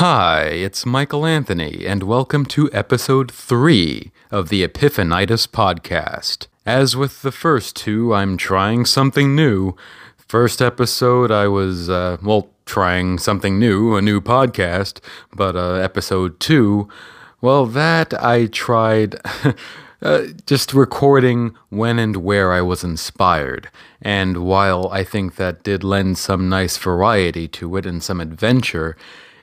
Hi, it's Michael Anthony, and welcome to episode 3 of the Epiphanitis podcast. As with the first two, I'm trying something new. First episode, I was, uh, well, trying something new, a new podcast, but uh, episode 2, well, that I tried. Uh, just recording when and where I was inspired. And while I think that did lend some nice variety to it and some adventure,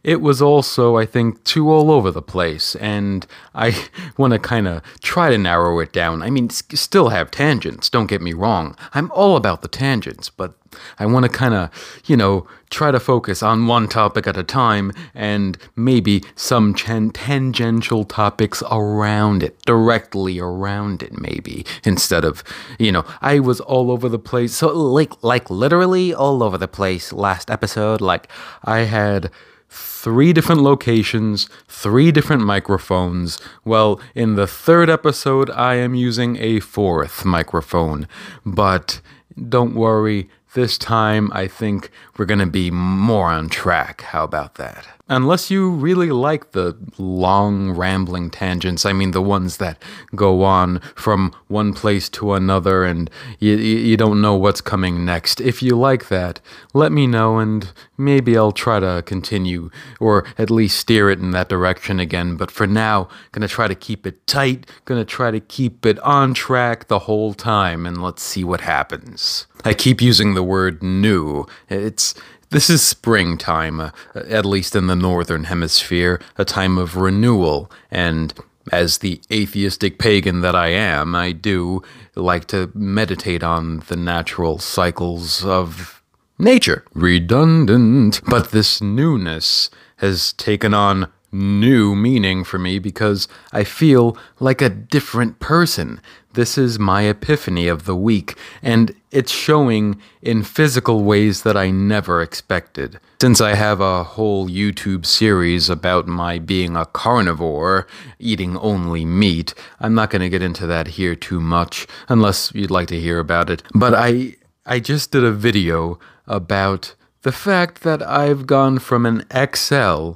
it was also, I think, too all over the place, and I want to kind of try to narrow it down. I mean, still have tangents, don't get me wrong. I'm all about the tangents, but I want to kind of, you know, try to focus on one topic at a time and maybe some tangential topics around it, directly around it, maybe, instead of, you know, I was all over the place. So, like, like literally all over the place last episode. Like, I had three different locations, three different microphones. Well, in the third episode, I am using a fourth microphone. But don't worry, this time I think we're going to be more on track. How about that? Unless you really like the long, rambling tangents, I mean, the ones that go on from one place to another and you, you don't know what's coming next. If you like that, let me know and maybe I'll try to continue or at least steer it in that direction again. But for now, gonna try to keep it tight, gonna try to keep it on track the whole time and let's see what happens. I keep using the word new. It's this is springtime, uh, at least in the northern hemisphere, a time of renewal, and as the atheistic pagan that I am, I do like to meditate on the natural cycles of nature. Redundant. But this newness has taken on new meaning for me because I feel like a different person. This is my epiphany of the week, and it's showing in physical ways that I never expected. Since I have a whole YouTube series about my being a carnivore, eating only meat, I'm not going to get into that here too much, unless you'd like to hear about it. But I, I just did a video about the fact that I've gone from an XL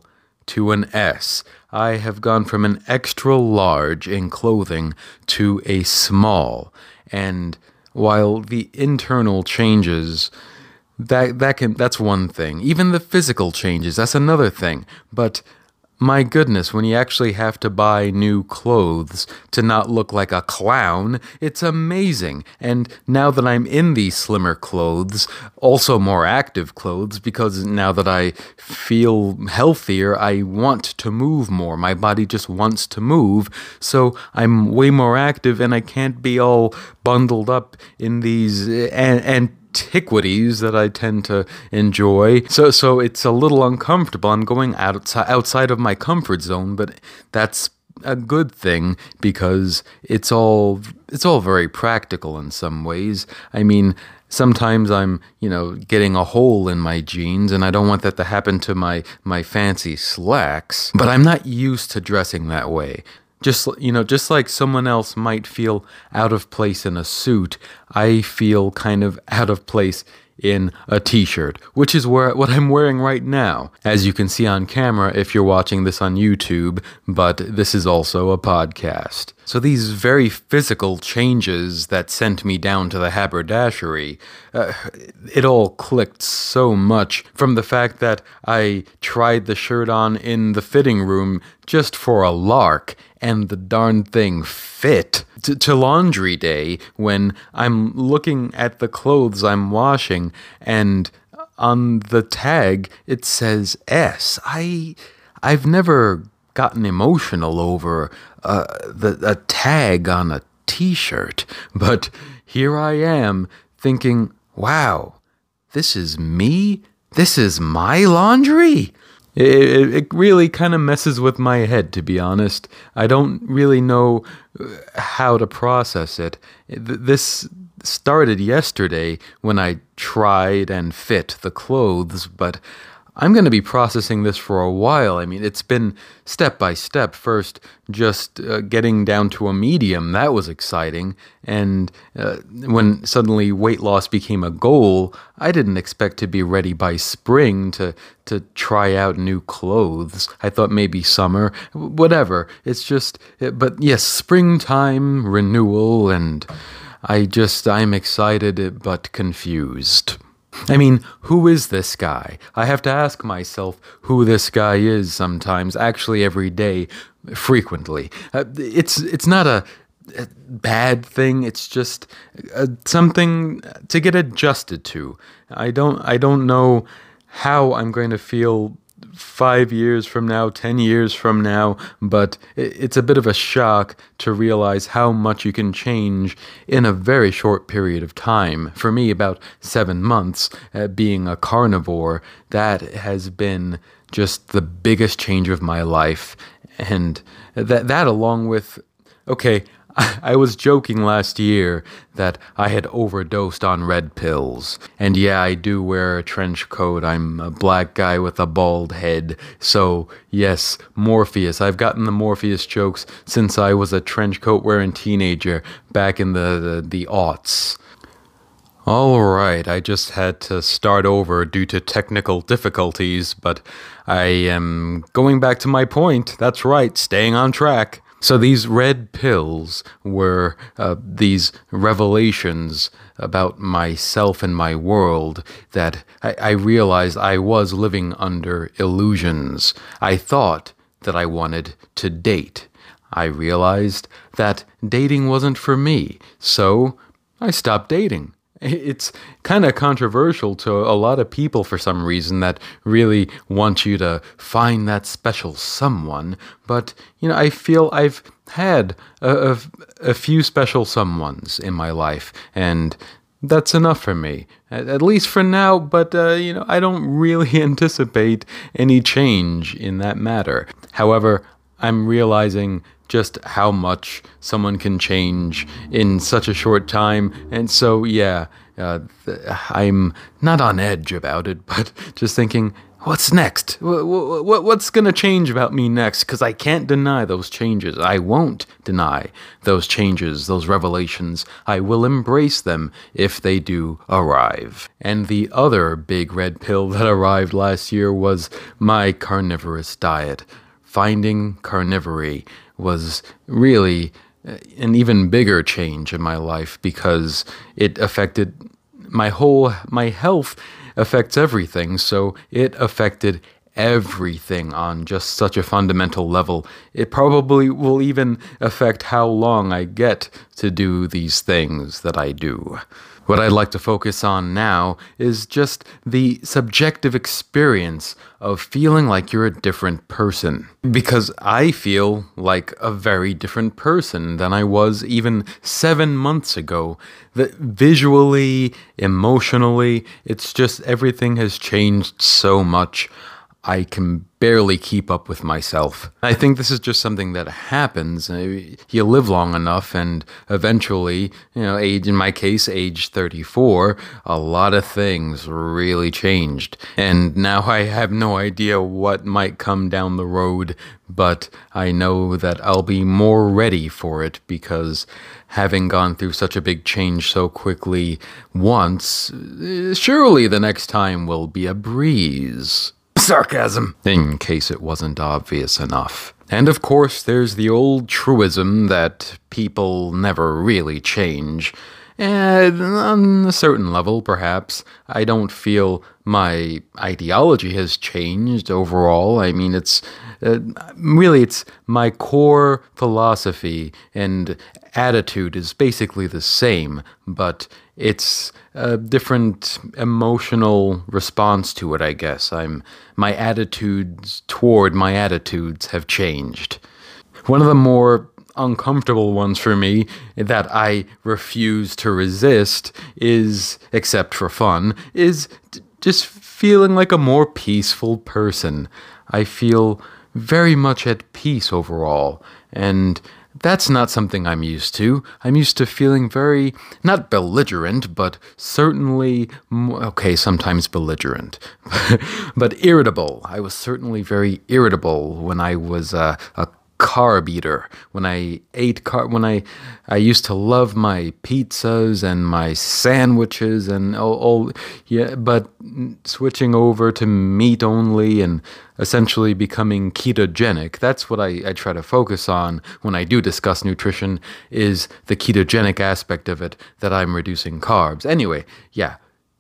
to an S. I have gone from an extra large in clothing to a small. And while the internal changes that that can that's one thing. Even the physical changes, that's another thing. But my goodness, when you actually have to buy new clothes to not look like a clown, it's amazing. And now that I'm in these slimmer clothes, also more active clothes, because now that I feel healthier, I want to move more. My body just wants to move. So I'm way more active and I can't be all bundled up in these eh, and, and antiquities that I tend to enjoy. So so it's a little uncomfortable. I'm going outside outside of my comfort zone, but that's a good thing because it's all it's all very practical in some ways. I mean, sometimes I'm, you know, getting a hole in my jeans and I don't want that to happen to my my fancy slacks, but I'm not used to dressing that way just you know just like someone else might feel out of place in a suit i feel kind of out of place in a t-shirt which is where what i'm wearing right now. As you can see on camera if you're watching this on youtube but this is also a podcast. So these very physical changes that sent me down to the haberdashery uh, it all clicked so much from the fact that i tried the shirt on in the fitting room just for a lark and the darn thing fit. To, to, laundry day, when I'm looking at the clothes I'm washing, and on the tag it says S. I, I've never gotten emotional over uh, the a tag on a T-shirt, but here I am thinking, "Wow, this is me. This is my laundry." It, it really kind of messes with my head, to be honest. I don't really know uh, how to process it. This started yesterday when I tried and fit the clothes, but I'm going to be processing this for a while. I mean, it's been step by step. First, just uh, getting down to a medium, that was exciting. And uh, when suddenly weight loss became a goal, I didn't expect to be ready by spring to, to try out new clothes. I thought maybe summer, whatever. It's just, uh, but yes, springtime, renewal, and I just, I'm excited but confused. I mean, who is this guy? I have to ask myself who this guy is sometimes, actually every day, frequently. Uh, it's it's not a, a, bad thing. It's just uh, something to get adjusted to. I don't I don't know how I'm going to feel five years from now, 10 years from now, but it's a bit of a shock to realize how much you can change in a very short period of time. For me, about seven months, uh, being a carnivore, that has been just the biggest change of my life. And that, that along with, okay, I was joking last year that I had overdosed on red pills. And yeah, I do wear a trench coat. I'm a black guy with a bald head. So, yes, Morpheus. I've gotten the Morpheus jokes since I was a trench coat wearing teenager back in the, the, the aughts. All right, I just had to start over due to technical difficulties, but I am going back to my point. That's right, staying on track. So these red pills were uh, these revelations about myself and my world that I, I realized I was living under illusions. I thought that I wanted to date. I realized that dating wasn't for me, so I stopped dating. It's kind of controversial to a lot of people for some reason that really want you to find that special someone. But, you know, I feel I've had a, a, a few special someones in my life, and that's enough for me, at, at least for now. But, uh, you know, I don't really anticipate any change in that matter. However, I'm realizing just how much someone can change in such a short time. And so, yeah, uh, I'm not on edge about it, but just thinking, what's next? What's going to change about me next? Because I can't deny those changes. I won't deny those changes, those revelations. I will embrace them if they do arrive. And the other big red pill that arrived last year was my carnivorous diet. Finding carnivory was really uh, an even bigger change in my life because it affected my whole my health affects everything. So it affected everything on just such a fundamental level. It probably will even affect how long i get to do these things that i do what I'd like to focus on now is just the subjective experience of feeling like you're a different person. Because I feel like a very different person than I was even seven months ago. That visually, emotionally, it's just everything has changed so much. I can barely keep up with myself. I think this is just something that happens. Uh, you live long enough, and eventually, you know, age in my case, age 34, a lot of things really changed. And now I have no idea what might come down the road, but I know that I'll be more ready for it because having gone through such a big change so quickly once, surely the next time will be a breeze. Sarcasm, in case it wasn't obvious enough. And of course, there's the old truism that people never really change. And on a certain level, perhaps, I don't feel my ideology has changed overall. I mean, it's uh, really it's my core philosophy and attitude is basically the same, but it's a different emotional response to it, I guess. I'm my attitudes toward my attitudes have changed. One of the more uncomfortable ones for me that I refuse to resist is, except for fun, is just feeling like a more peaceful person. I feel very much at peace overall, and that's not something I'm used to. I'm used to feeling very, not belligerent, but certainly, okay, sometimes belligerent, but irritable. I was certainly very irritable when I was uh, a, a carb eater. When I ate car, when I I used to love my pizzas and my sandwiches and all, all yeah, but switching over to meat only and essentially becoming ketogenic. That's what I, I try to focus on when I do discuss nutrition is the ketogenic aspect of it that I'm reducing carbs. Anyway, yeah.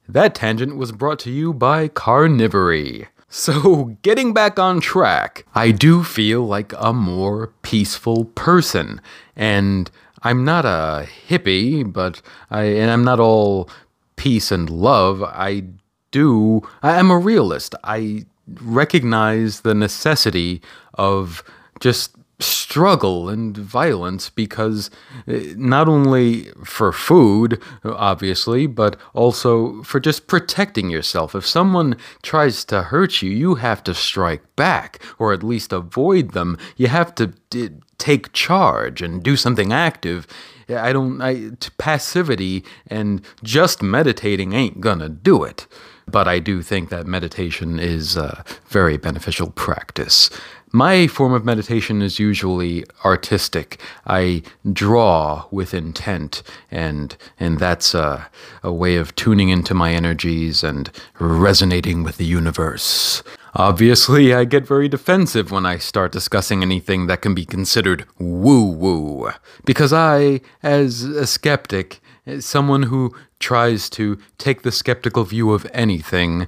That tangent was brought to you by Carnivory. So, getting back on track, I do feel like a more peaceful person. And I'm not a hippie, but I and I'm not all peace and love. I do I'm a realist. I recognize the necessity of just struggle and violence because eh, not only for food, obviously, but also for just protecting yourself. If someone tries to hurt you, you have to strike back or at least avoid them. You have to d- take charge and do something active. I don't, I, passivity and just meditating ain't gonna do it. But I do think that meditation is a very beneficial practice. My form of meditation is usually artistic. I draw with intent, and and that's a, a way of tuning into my energies and resonating with the universe. Obviously, I get very defensive when I start discussing anything that can be considered woo woo, because I, as a skeptic, someone who tries to take the skeptical view of anything.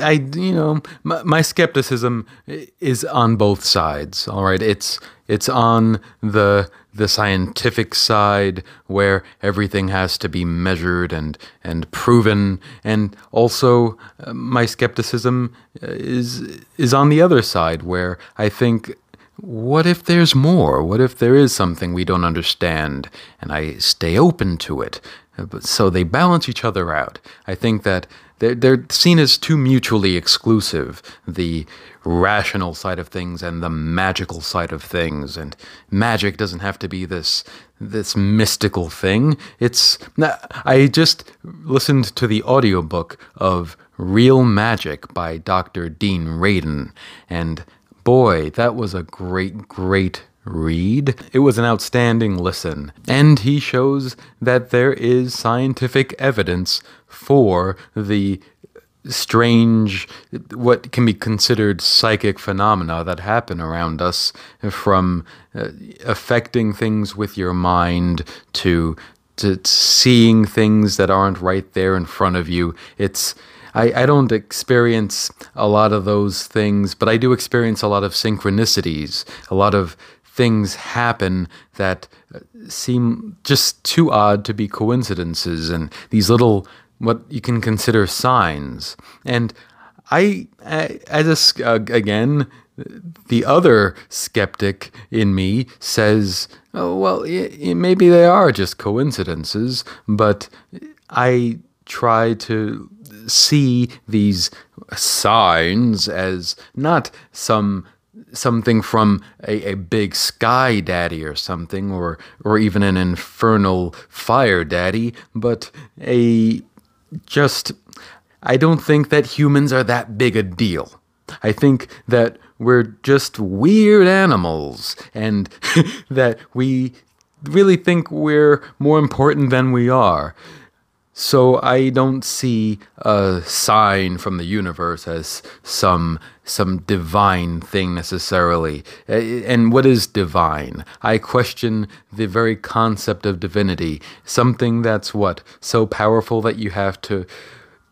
I, you know, my, my, skepticism is on both sides. All right, it's it's on the the scientific side where everything has to be measured and and proven, and also uh, my skepticism is is on the other side where I think what if there's more? What if there is something we don't understand? And I stay open to it. Uh, so they balance each other out. I think that they're, they're seen as too mutually exclusive the rational side of things and the magical side of things. And magic doesn't have to be this this mystical thing. It's I just listened to the audiobook of Real Magic by Dr. Dean Radin and boy, that was a great great read. It was an outstanding listen, and he shows that there is scientific evidence for the strange, what can be considered psychic phenomena that happen around us, from uh, affecting things with your mind to to seeing things that aren't right there in front of you. It's I, I don't experience a lot of those things, but I do experience a lot of synchronicities, a lot of things happen that uh, seem just too odd to be coincidences and these little what you can consider signs. And i, I as uh, again the other skeptic in me says oh well maybe they are just coincidences but i try to see these signs as not some something from a, a big sky daddy or something, or or even an infernal fire daddy, but a just I don't think that humans are that big a deal. I think that we're just weird animals and that we really think we're more important than we are. So I don't see a sign from the universe as some some divine thing necessarily. And what is divine? I question the very concept of divinity. Something that's what so powerful that you have to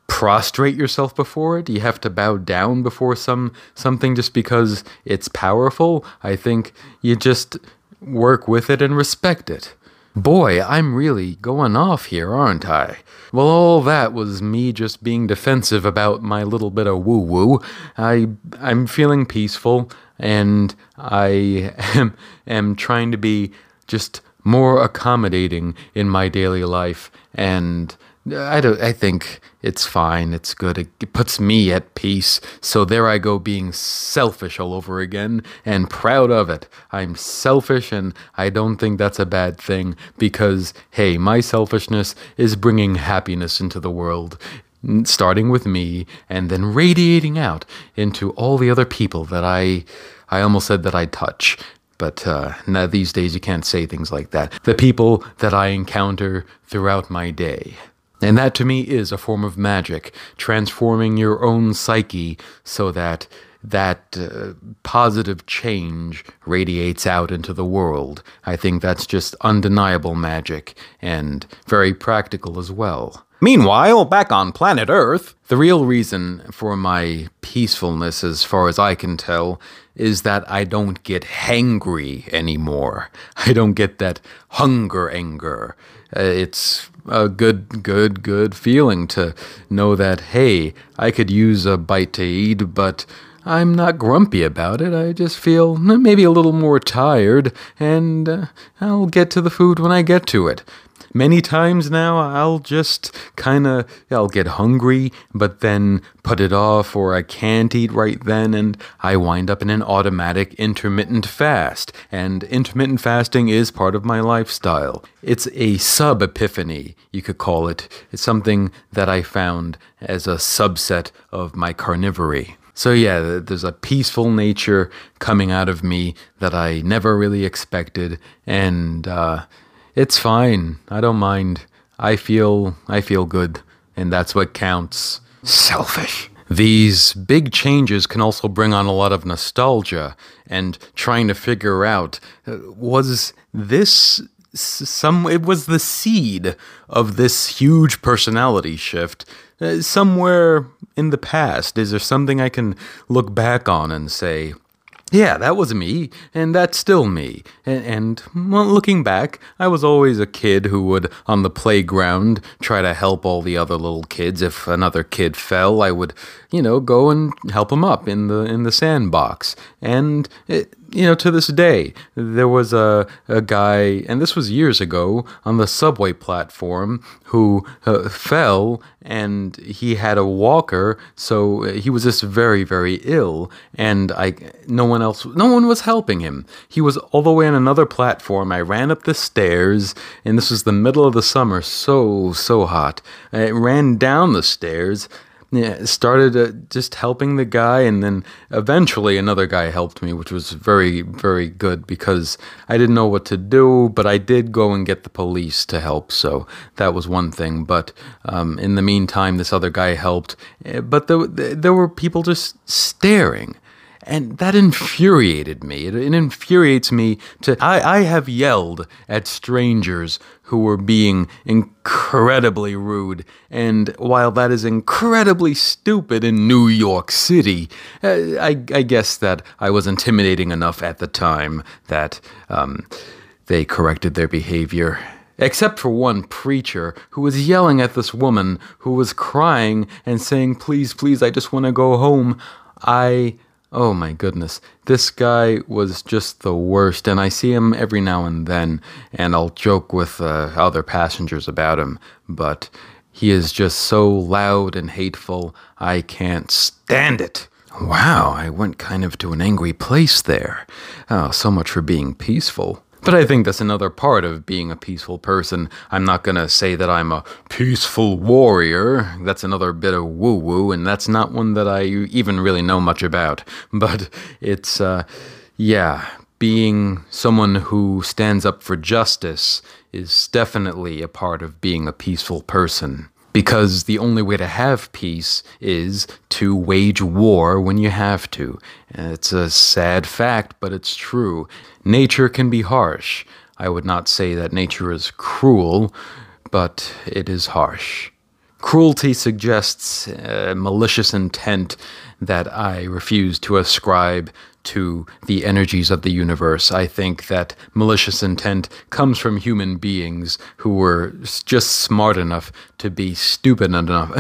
prostrate yourself before it. You have to bow down before some something just because it's powerful. I think you just work with it and respect it. Boy, I'm really going off here, aren't I? Well, all that was me just being defensive about my little bit of woo woo. I I'm feeling peaceful and I am, am trying to be just more accommodating in my daily life and I don't. I think it's fine. It's good. It, it puts me at peace. So there I go, being selfish all over again, and proud of it. I'm selfish, and I don't think that's a bad thing because hey, my selfishness is bringing happiness into the world starting with me and then radiating out into all the other people that I I almost said that I touch. But uh, now these days you can't say things like that. The people that I encounter throughout my day. And that to me is a form of magic, transforming your own psyche so that that uh, positive change radiates out into the world. I think that's just undeniable magic and very practical as well. Meanwhile, back on planet Earth, the real reason for my peacefulness, as far as I can tell, is that I don't get hangry anymore. I don't get that hunger anger. Uh, it's a good, good, good feeling to know that, hey, I could use a bite to eat, but I'm not grumpy about it. I just feel maybe a little more tired, and uh, I'll get to the food when I get to it many times now I'll just kind of I'll get hungry but then put it off or I can't eat right then and I wind up in an automatic intermittent fast and intermittent fasting is part of my lifestyle. It's a sub epiphany, you could call it. It's something that I found as a subset of my carnivory. So, yeah, there's a peaceful nature coming out of me that I never really expected. And uh, it's fine. I don't mind. I feel I feel good, and that's what counts. Selfish. These big changes can also bring on a lot of nostalgia and trying to figure out uh, was this some it was the seed of this huge personality shift uh, somewhere in the past is there something i can look back on and say yeah, that was me, and that's still me. And, and well, looking back, I was always a kid who would, on the playground, try to help all the other little kids. If another kid fell, I would, you know, go and help him up in the in the sandbox. And it, you know, to this day, there was a, a guy, and this was years ago, on the subway platform who uh, fell and he had a walker, so he was just very, very ill, and I, no one else, no one was helping him. He was all the way on another platform. I ran up the stairs, and this was the middle of the summer, so, so hot. I ran down the stairs, yeah, started uh, just helping the guy, and then eventually another guy helped me, which was very, very good because I didn't know what to do, but I did go and get the police to help, so that was one thing. But um, in the meantime, this other guy helped, eh, but there, there were people just staring and that infuriated me. It, it, infuriates me to. I, I have yelled at strangers who were being incredibly rude, and while that is incredibly stupid in New York City, uh, I, I guess that I was intimidating enough at the time that um, they corrected their behavior. Except for one preacher who was yelling at this woman who was crying and saying, Please, please, I just want to go home. I Oh my goodness. This guy was just the worst, and I see him every now and then, and I'll joke with uh, other passengers about him, but he is just so loud and hateful, I can't stand it. Wow, I went kind of to an angry place there. Oh, so much for being peaceful. But I think that's another part of being a peaceful person. I'm not going to say that I'm a peaceful warrior. That's another bit of woo woo, and that's not one that I even really know much about. But it's, uh, yeah, being someone who stands up for justice is definitely a part of being a peaceful person because the only way to have peace is to wage war when you have to. It's a sad fact, but it's true. Nature can be harsh. I would not say that nature is cruel, but it is harsh. Cruelty suggests a malicious intent that I refuse to ascribe to the energies of the universe. I think that malicious intent comes from human beings who were just smart enough to be stupid enough.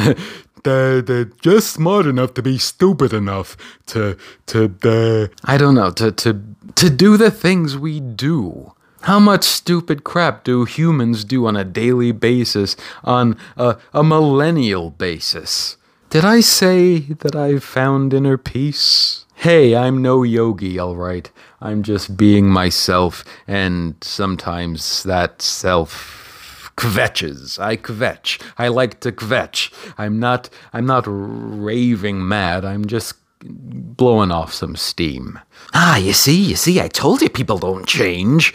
they're, they're just smart enough to be stupid enough to to uh, I don't know to to to do the things we do How much stupid crap do humans do on a daily basis, on a, a millennial basis? Did I say that I've found inner peace? Hey, I'm no yogi, alright. I'm just being myself, and sometimes that self kvetches. I kvetch. I like to kvetch. I'm not I'm not raving mad. I'm just blowing off some steam. Ah, you see, you see, I told you people don't change.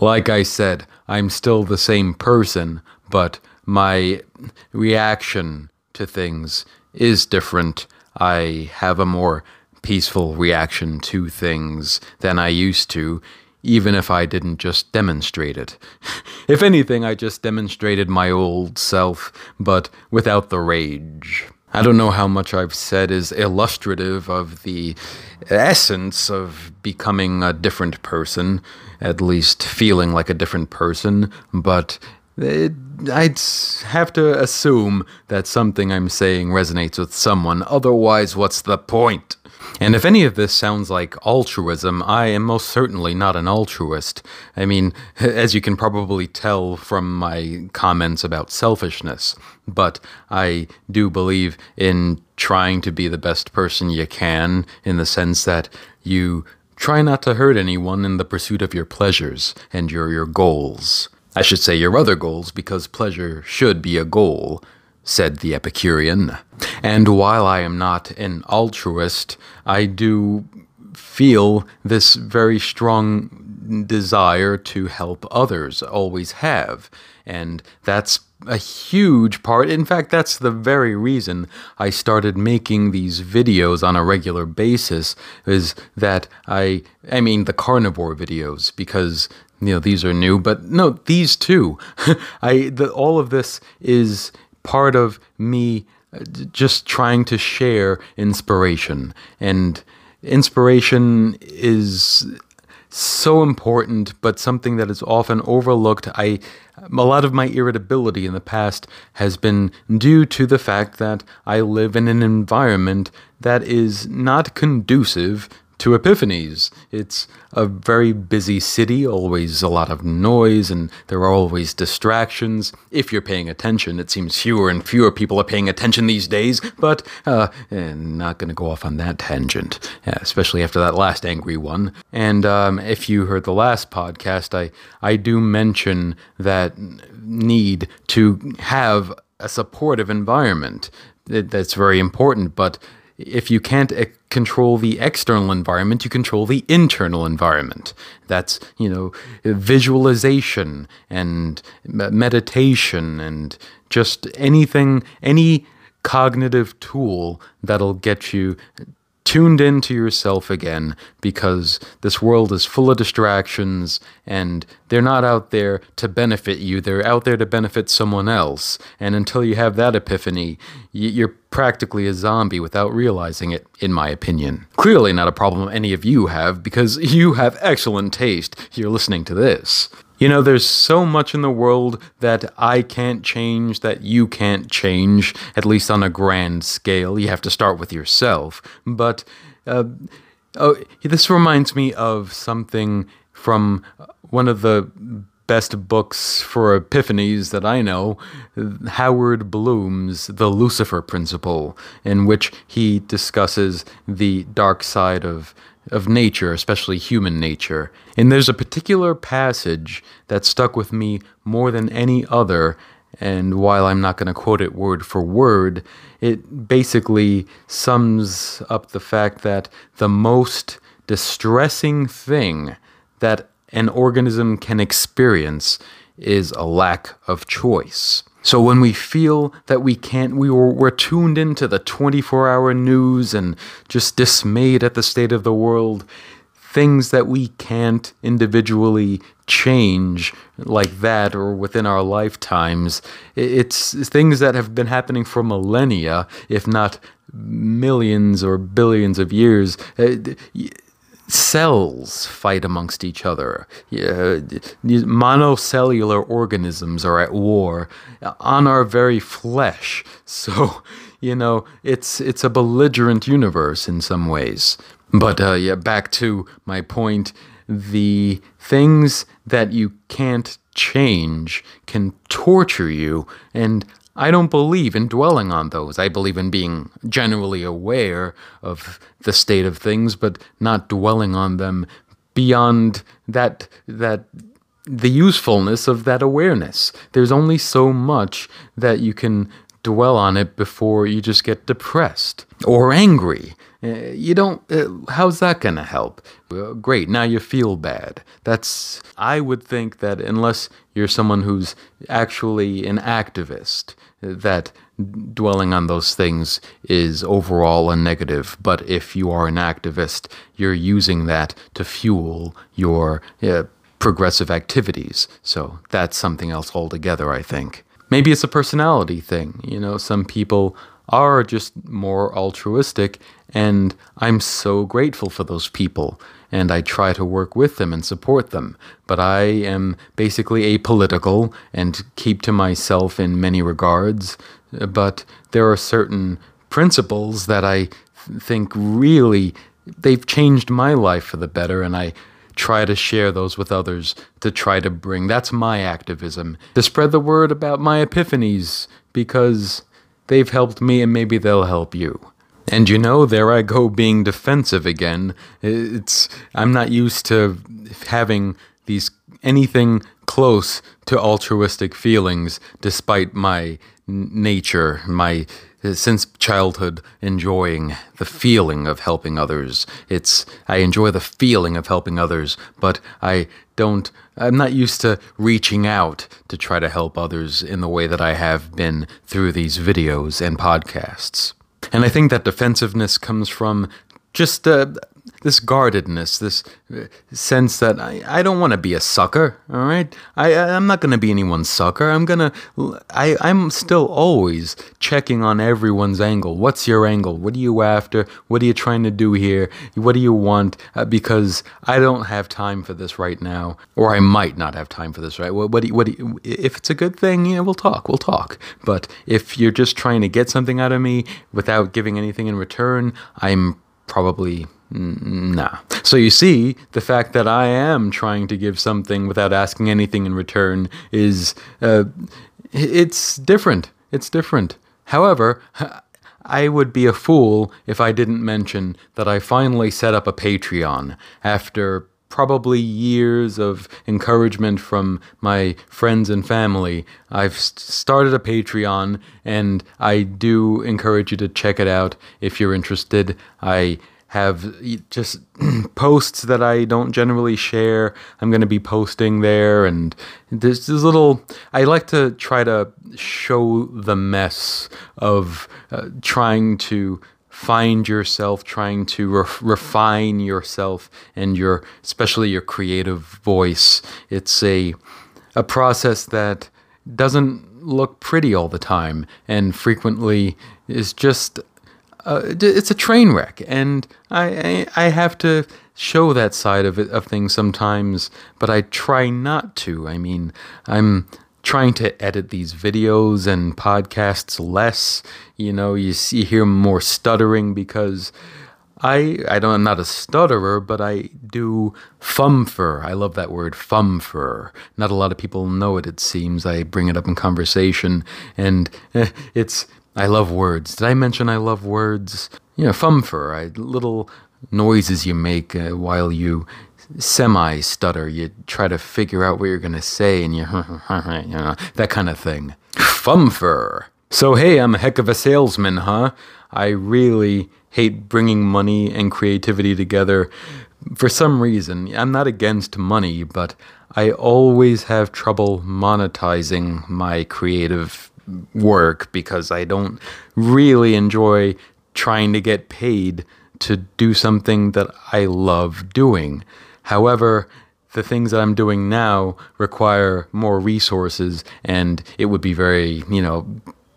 Like I said, I'm still the same person, but my reaction to things is different. I have a more peaceful reaction to things than I used to, even if I didn't just demonstrate it. if anything, I just demonstrated my old self, but without the rage. I don't know how much I've said is illustrative of the essence of becoming a different person, at least feeling like a different person, but it, I'd have to assume that something I'm saying resonates with someone, otherwise, what's the point? And if any of this sounds like altruism, I am most certainly not an altruist. I mean, as you can probably tell from my comments about selfishness, but I do believe in trying to be the best person you can in the sense that you try not to hurt anyone in the pursuit of your pleasures and your, your goals. I should say your other goals because pleasure should be a goal said the Epicurean. And while I am not an altruist, I do feel this very strong desire to help others, always have. And that's a huge part. In fact, that's the very reason I started making these videos on a regular basis is that I I mean the carnivore videos because you know these are new, but no, these too. I the, all of this is part of me uh, just trying to share inspiration. And inspiration is so important, but something that is often overlooked. I a lot of my irritability in the past has been due to the fact that I live in an environment that is not conducive to Epiphanies. It's a very busy city, always a lot of noise, and there are always distractions. If you're paying attention, it seems fewer and fewer people are paying attention these days, but uh, eh, not going to go off on that tangent, especially after that last angry one. And um, if you heard the last podcast, I, I do mention that need to have a supportive environment. That's very important, but if you can't e- control the external environment, you control the internal environment. That's, you know, visualization and meditation and just anything, any cognitive tool that'll get you tuned in to yourself again because this world is full of distractions and they're not out there to benefit you, they're out there to benefit someone else. And until you have that epiphany, you're practically a zombie without realizing it, in my opinion. Clearly, not a problem any of you have because you have excellent taste. You're listening to this. You know, there's so much in the world that I can't change, that you can't change, at least on a grand scale. You have to start with yourself. But uh, oh, this reminds me of something from one of the best books for epiphanies that I know, Howard Bloom's The Lucifer Principle, in which he discusses the dark side of of nature, especially human nature. And there's a particular passage that stuck with me more than any other. And while I'm not going to quote it word for word, it basically sums up the fact that the most distressing thing that an organism can experience is a lack of choice. So when we feel that we can't, we were, we're tuned into the 24 hour news and just dismayed at the state of the world, things that we can't individually change like that or within our lifetimes, it's things that have been happening for millennia, if not millions or billions of years. Uh, cells fight amongst each other. Uh, monocellular organisms are at war on our very flesh. So, you know, it's it's a belligerent universe in some ways. But uh, yeah, back to my point. the things that you can't change can torture you. And I don't believe in dwelling on those. I believe in being generally aware of the state of things, but not dwelling on them beyond that that the usefulness of that awareness. There's only so much that you can dwell on it before you just get depressed or angry. Uh, you don't, uh, how's that going to help? Great, now you feel bad. That's, I would think that unless you're someone who's actually an activist, that dwelling on those things is overall a negative. But if you are an activist, you're using that to fuel your uh, progressive activities. So that's something else altogether, I think. Maybe it's a personality thing. You know, some people are just more altruistic, and I'm so grateful for those people, and I try to work with them and support them. But I am basically apolitical and keep to myself in many regards. But there are certain principles that I think really they've changed my life for the better, and I try to share those with others to try to bring that's my activism to spread the word about my epiphanies because they've helped me and maybe they'll help you. And you know there i go being defensive again. It's i'm not used to having these anything close to altruistic feelings despite my nature my since childhood enjoying the feeling of helping others. It's I enjoy the feeling of helping others, but I don't I'm not used to reaching out to try to help others in the way that I have been through these videos and podcasts. And I think that defensiveness comes from just uh, this guardedness, this uh, sense that I, I don't want to be a sucker. All right, I I'm not going to be anyone's sucker. I'm gonna I I'm still always checking on everyone's angle. What's your angle? What are you after? What are you trying to do here? What do you want? Uh, because I don't have time for this right now, or I might not have time for this. Right? What what do you, what do you, if it's a good thing? You know, we'll talk. We'll talk. But if you're just trying to get something out of me without giving anything in return, I'm probably nah. So you see, the fact that I am trying to give something without asking anything in return is uh, it's different. It's different. However, I would be a fool if I didn't mention that I finally set up a Patreon after probably years of encouragement from my friends and family. I've started a Patreon and I do encourage you to check it out if you're interested. I have just posts that I don't generally share. I'm going to be posting there, and there's this little. I like to try to show the mess of uh, trying to find yourself, trying to re- refine yourself and your, especially your creative voice. It's a a process that doesn't look pretty all the time, and frequently is just uh, it's a train wreck, and I, I, I have to show that side of it of things sometimes, but I try not to. I mean, I'm trying to edit these videos and podcasts less. You know, you see hear more stuttering because I I don't I'm not a stutterer, but I do fumfer. I love that word fumfer. Not a lot of people know it. It seems I bring it up in conversation, and eh, it's I love words. Did I mention I love words? You know, fumfer, I, little noises you make uh, while you semi stutter. You try to figure out what you're going to say and you, you know, that kind of thing. Fumfer. So, hey, I'm a heck of a salesman, huh? I really hate bringing money and creativity together for some reason. I'm not against money, but I always have trouble monetizing my creative work because I don't really enjoy trying to get paid to do something that I love doing. However, the things that I'm doing now require more resources, and it would be very, you know,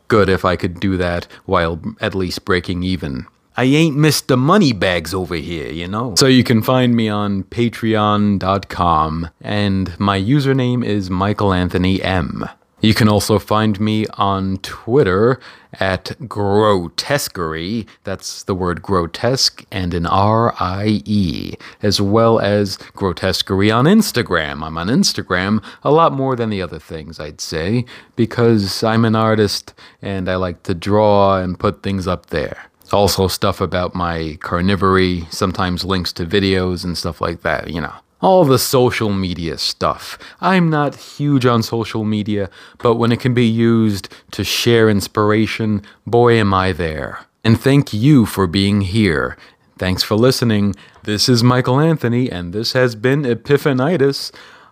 good if I could do that while at least breaking even. I ain't Mr. Moneybags over here, you know. So you can find me on patreon.com, and my username is Michael Anthony M. You can also find me on Twitter at Grotesquerie. That's the word grotesque and an R I E, as well as Grotesquerie on Instagram. I'm on Instagram a lot more than the other things, I'd say, because I'm an artist and I like to draw and put things up there. Also, stuff about my carnivory, sometimes links to videos and stuff like that, you know all the social media stuff. I'm not huge on social media, but when it can be used to share inspiration, boy, am I there. And thank you for being here. Thanks for listening. This is Michael Anthony, and this has been Epiphanitis.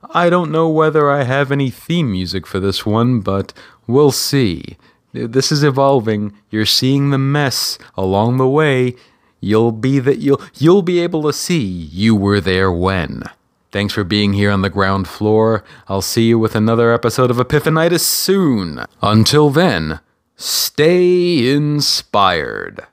I don't know whether I have any theme music for this one, but we'll see. This is evolving. You're seeing the mess along the way. You'll be that you'll you'll be able to see you were there when. Thanks for being here on the ground floor. I'll see you with another episode of Epiphanitis soon. Until then, stay inspired.